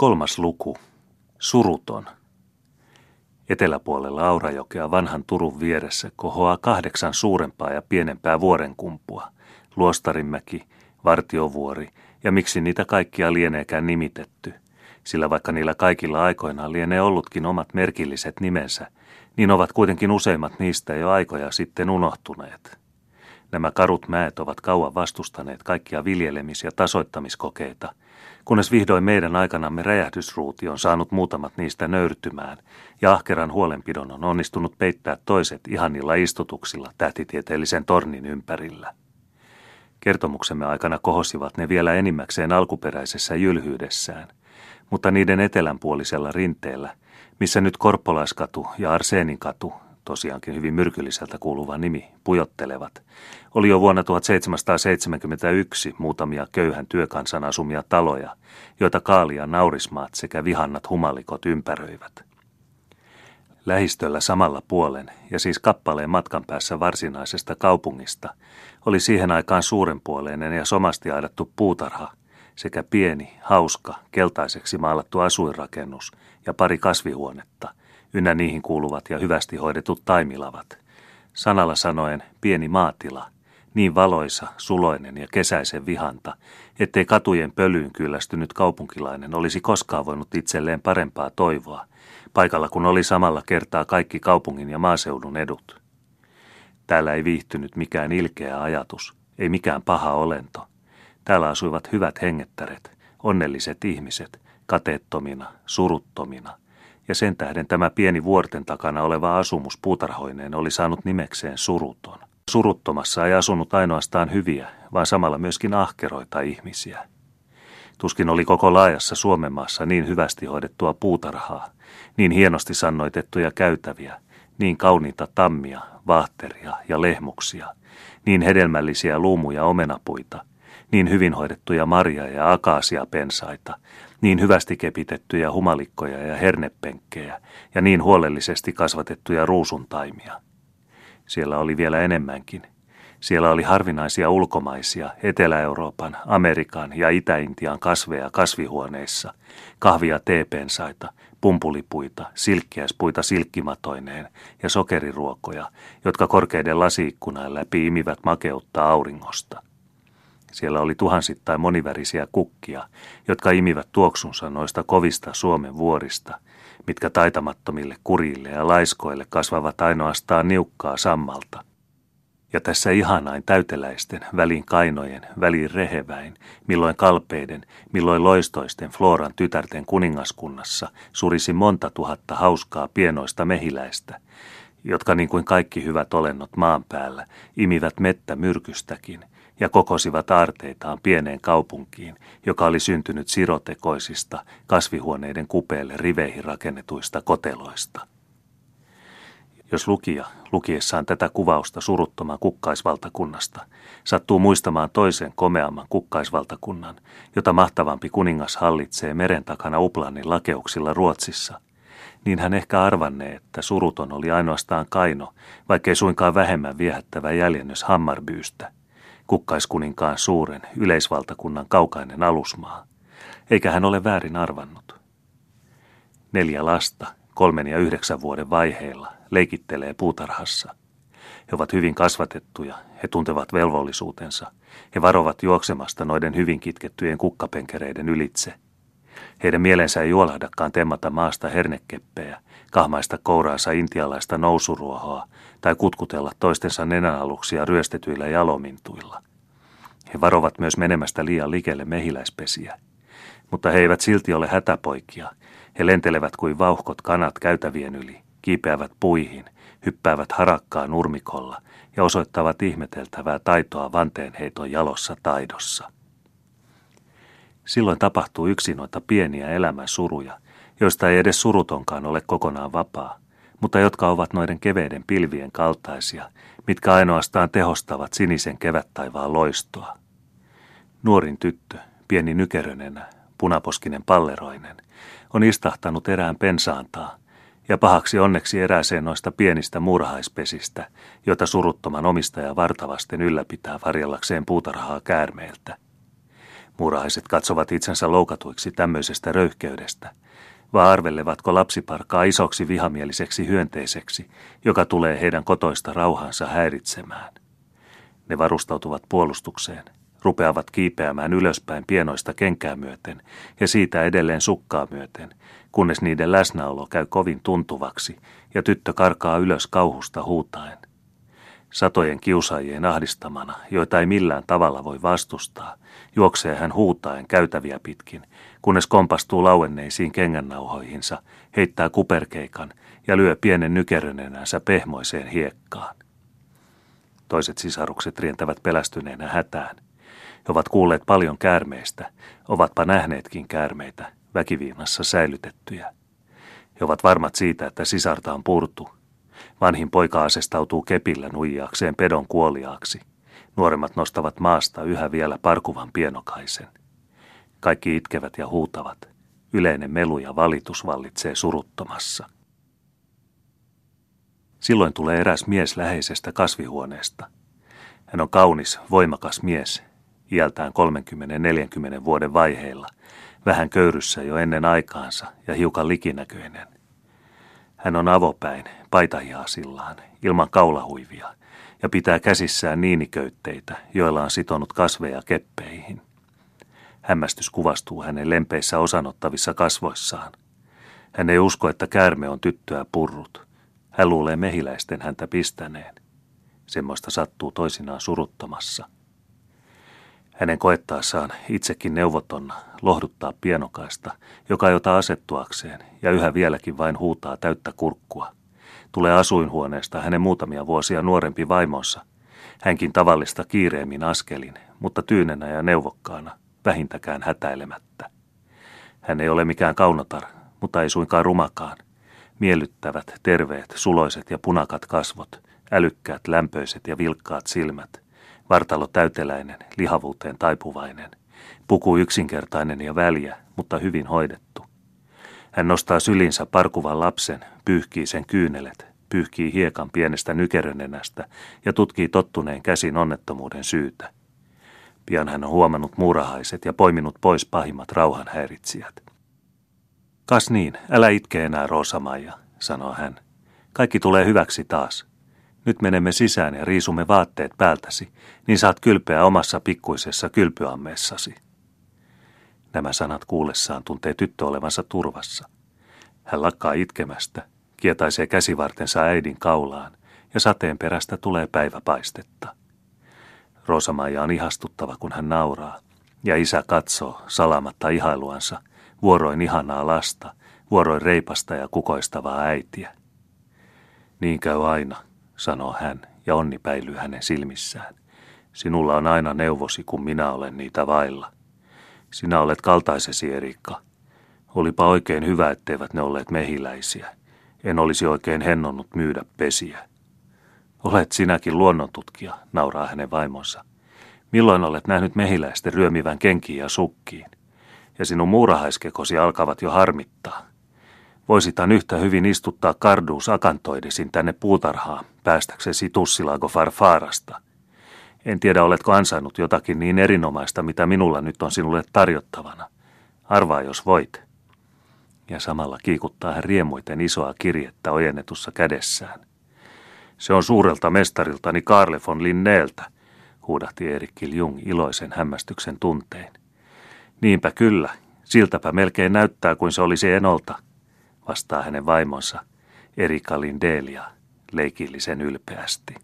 Kolmas luku. Suruton. Eteläpuolella Aurajokea vanhan Turun vieressä kohoaa kahdeksan suurempaa ja pienempää vuorenkumpua. Luostarimäki, Vartiovuori ja miksi niitä kaikkia lieneekään nimitetty. Sillä vaikka niillä kaikilla aikoinaan lienee ollutkin omat merkilliset nimensä, niin ovat kuitenkin useimmat niistä jo aikoja sitten unohtuneet. Nämä karut mäet ovat kauan vastustaneet kaikkia viljelemis- ja tasoittamiskokeita, kunnes vihdoin meidän aikanamme räjähdysruuti on saanut muutamat niistä nöyrtymään, ja ahkeran huolenpidon on onnistunut peittää toiset ihanilla istutuksilla tähtitieteellisen tornin ympärillä. Kertomuksemme aikana kohosivat ne vielä enimmäkseen alkuperäisessä jylhyydessään, mutta niiden etelänpuolisella rinteellä, missä nyt Korppolaiskatu ja Arseeninkatu tosiaankin hyvin myrkylliseltä kuuluva nimi, pujottelevat, oli jo vuonna 1771 muutamia köyhän työkansan asumia taloja, joita kaalia naurismaat sekä vihannat humalikot ympäröivät. Lähistöllä samalla puolen, ja siis kappaleen matkan päässä varsinaisesta kaupungista, oli siihen aikaan suurenpuoleinen ja somasti aidattu puutarha sekä pieni, hauska, keltaiseksi maalattu asuinrakennus ja pari kasvihuonetta – ynnä niihin kuuluvat ja hyvästi hoidetut taimilavat. Sanalla sanoen pieni maatila, niin valoisa, suloinen ja kesäisen vihanta, ettei katujen pölyyn kyllästynyt kaupunkilainen olisi koskaan voinut itselleen parempaa toivoa, paikalla kun oli samalla kertaa kaikki kaupungin ja maaseudun edut. Täällä ei viihtynyt mikään ilkeä ajatus, ei mikään paha olento. Täällä asuivat hyvät hengettäret, onnelliset ihmiset, kateettomina, suruttomina, ja sen tähden tämä pieni vuorten takana oleva asumus puutarhoineen oli saanut nimekseen suruton. Suruttomassa ei asunut ainoastaan hyviä, vaan samalla myöskin ahkeroita ihmisiä. Tuskin oli koko laajassa Suomen maassa niin hyvästi hoidettua puutarhaa, niin hienosti sannoitettuja käytäviä, niin kauniita tammia, vahteria ja lehmuksia, niin hedelmällisiä luumuja omenapuita, niin hyvin hoidettuja marja- ja akaasiapensaita, niin hyvästi kepitettyjä humalikkoja ja hernepenkkejä ja niin huolellisesti kasvatettuja ruusuntaimia. Siellä oli vielä enemmänkin. Siellä oli harvinaisia ulkomaisia Etelä-Euroopan, Amerikan ja Itä-Intian kasveja kasvihuoneissa, kahvia teepensaita, pumpulipuita, silkkiäispuita silkkimatoineen ja sokeriruokoja, jotka korkeiden lasiikkunain läpi imivät makeutta auringosta – siellä oli tuhansittain monivärisiä kukkia, jotka imivät tuoksunsa noista kovista Suomen vuorista, mitkä taitamattomille kurille ja laiskoille kasvavat ainoastaan niukkaa sammalta. Ja tässä ihanain täyteläisten, välin kainojen, välin reheväin, milloin kalpeiden, milloin loistoisten Floran tytärten kuningaskunnassa surisi monta tuhatta hauskaa pienoista mehiläistä, jotka niin kuin kaikki hyvät olennot maan päällä imivät mettä myrkystäkin – ja kokosivat aarteitaan pieneen kaupunkiin, joka oli syntynyt sirotekoisista kasvihuoneiden kupeelle riveihin rakennetuista koteloista. Jos lukija, lukiessaan tätä kuvausta suruttoman kukkaisvaltakunnasta, sattuu muistamaan toisen komeamman kukkaisvaltakunnan, jota mahtavampi kuningas hallitsee meren takana Uplannin lakeuksilla Ruotsissa, niin hän ehkä arvannee, että suruton oli ainoastaan kaino, vaikkei suinkaan vähemmän viehättävä jäljennös Hammarbyystä – kukkaiskuninkaan suuren yleisvaltakunnan kaukainen alusmaa, eikä hän ole väärin arvannut. Neljä lasta, kolmen ja yhdeksän vuoden vaiheilla, leikittelee puutarhassa. He ovat hyvin kasvatettuja, he tuntevat velvollisuutensa, he varovat juoksemasta noiden hyvin kitkettyjen kukkapenkereiden ylitse. Heidän mielensä ei juolahdakaan temmata maasta hernekeppejä, kahmaista kouraansa intialaista nousuruohoa tai kutkutella toistensa nenänaluksia ryöstetyillä jalomintuilla. He varovat myös menemästä liian likelle mehiläispesiä. Mutta he eivät silti ole hätäpoikia. He lentelevät kuin vauhkot kanat käytävien yli, kiipeävät puihin, hyppäävät harakkaa nurmikolla ja osoittavat ihmeteltävää taitoa vanteenheiton jalossa taidossa. Silloin tapahtuu yksi noita pieniä elämän suruja – joista ei edes surutonkaan ole kokonaan vapaa, mutta jotka ovat noiden keveiden pilvien kaltaisia, mitkä ainoastaan tehostavat sinisen kevättaivaan loistoa. Nuorin tyttö, pieni nykerönenä, punaposkinen palleroinen, on istahtanut erään pensaantaa, ja pahaksi onneksi erääseen noista pienistä murhaispesistä, jota suruttoman omistaja vartavasten ylläpitää varjellakseen puutarhaa käärmeeltä. Muurahaiset katsovat itsensä loukatuiksi tämmöisestä röyhkeydestä, vai arvelevatko lapsiparkaa isoksi vihamieliseksi hyönteiseksi, joka tulee heidän kotoista rauhansa häiritsemään. Ne varustautuvat puolustukseen, rupeavat kiipeämään ylöspäin pienoista kenkää myöten ja siitä edelleen sukkaa myöten, kunnes niiden läsnäolo käy kovin tuntuvaksi ja tyttö karkaa ylös kauhusta huutaen. Satojen kiusaajien ahdistamana, joita ei millään tavalla voi vastustaa, juoksee hän huutaen käytäviä pitkin, kunnes kompastuu lauenneisiin kengännauhoihinsa, heittää kuperkeikan ja lyö pienen nykerönenänsä pehmoiseen hiekkaan. Toiset sisarukset rientävät pelästyneenä hätään. He ovat kuulleet paljon käärmeistä, ovatpa nähneetkin käärmeitä, väkiviimassa säilytettyjä. He ovat varmat siitä, että sisarta on purtu. Vanhin poika asestautuu kepillä nuijaakseen pedon kuoliaaksi. Nuoremmat nostavat maasta yhä vielä parkuvan pienokaisen. Kaikki itkevät ja huutavat. Yleinen melu ja valitus vallitsee suruttomassa. Silloin tulee eräs mies läheisestä kasvihuoneesta. Hän on kaunis, voimakas mies, iältään 30-40 vuoden vaiheilla, vähän köyryssä jo ennen aikaansa ja hiukan likinäköinen. Hän on avopäin, paitahjaasillaan, ilman kaulahuivia, ja pitää käsissään niiniköytteitä, joilla on sitonut kasveja keppeihin. Hämmästys kuvastuu hänen lempeissä osanottavissa kasvoissaan. Hän ei usko, että käärme on tyttöä purrut. Hän luulee mehiläisten häntä pistäneen. Semmoista sattuu toisinaan suruttamassa. Hänen koettaessaan itsekin neuvotonna lohduttaa pienokaista, joka ei ota asettuakseen ja yhä vieläkin vain huutaa täyttä kurkkua. Tulee asuinhuoneesta hänen muutamia vuosia nuorempi vaimonsa. Hänkin tavallista kiireemmin askelin, mutta tyynenä ja neuvokkaana, vähintäkään hätäilemättä. Hän ei ole mikään kaunotar, mutta ei suinkaan rumakaan. Miellyttävät, terveet, suloiset ja punakat kasvot, älykkäät, lämpöiset ja vilkkaat silmät, vartalo täyteläinen, lihavuuteen taipuvainen, puku yksinkertainen ja väliä, mutta hyvin hoidettu. Hän nostaa sylinsä parkuvan lapsen, pyyhkii sen kyynelet, pyyhkii hiekan pienestä nykerönenästä ja tutkii tottuneen käsin onnettomuuden syytä. Pian hän on huomannut muurahaiset ja poiminut pois pahimmat rauhanhäiritsijät. Kas niin, älä itke enää, Roosamaija, sanoo hän. Kaikki tulee hyväksi taas. Nyt menemme sisään ja riisumme vaatteet päältäsi, niin saat kylpeä omassa pikkuisessa kylpyammeessasi. Nämä sanat kuullessaan tuntee tyttö olevansa turvassa. Hän lakkaa itkemästä, kietaisee käsivartensa äidin kaulaan ja sateen perästä tulee päiväpaistetta. Roosamaija on ihastuttava, kun hän nauraa, ja isä katsoo salamatta ihailuansa, vuoroin ihanaa lasta, vuoroin reipasta ja kukoistavaa äitiä. Niin käy aina, sanoo hän, ja onni päilyy hänen silmissään. Sinulla on aina neuvosi, kun minä olen niitä vailla. Sinä olet kaltaisesi, Erikka. Olipa oikein hyvä, etteivät ne olleet mehiläisiä. En olisi oikein hennonnut myydä pesiä. Olet sinäkin luonnontutkija, nauraa hänen vaimonsa. Milloin olet nähnyt mehiläisten ryömivän kenkiin ja sukkiin? Ja sinun muurahaiskekosi alkavat jo harmittaa. Voisitan yhtä hyvin istuttaa karduus akantoidisin tänne puutarhaan, päästäksesi tussilaako farfaarasta. En tiedä, oletko ansainnut jotakin niin erinomaista, mitä minulla nyt on sinulle tarjottavana. Arvaa, jos voit. Ja samalla kiikuttaa hän riemuiten isoa kirjettä ojennetussa kädessään. Se on suurelta mestariltani Karle von Linneeltä, huudahti Erik Jung iloisen hämmästyksen tuntein. Niinpä kyllä, siltäpä melkein näyttää kuin se olisi enolta, vastaa hänen vaimonsa Erika Lindelia leikillisen ylpeästi.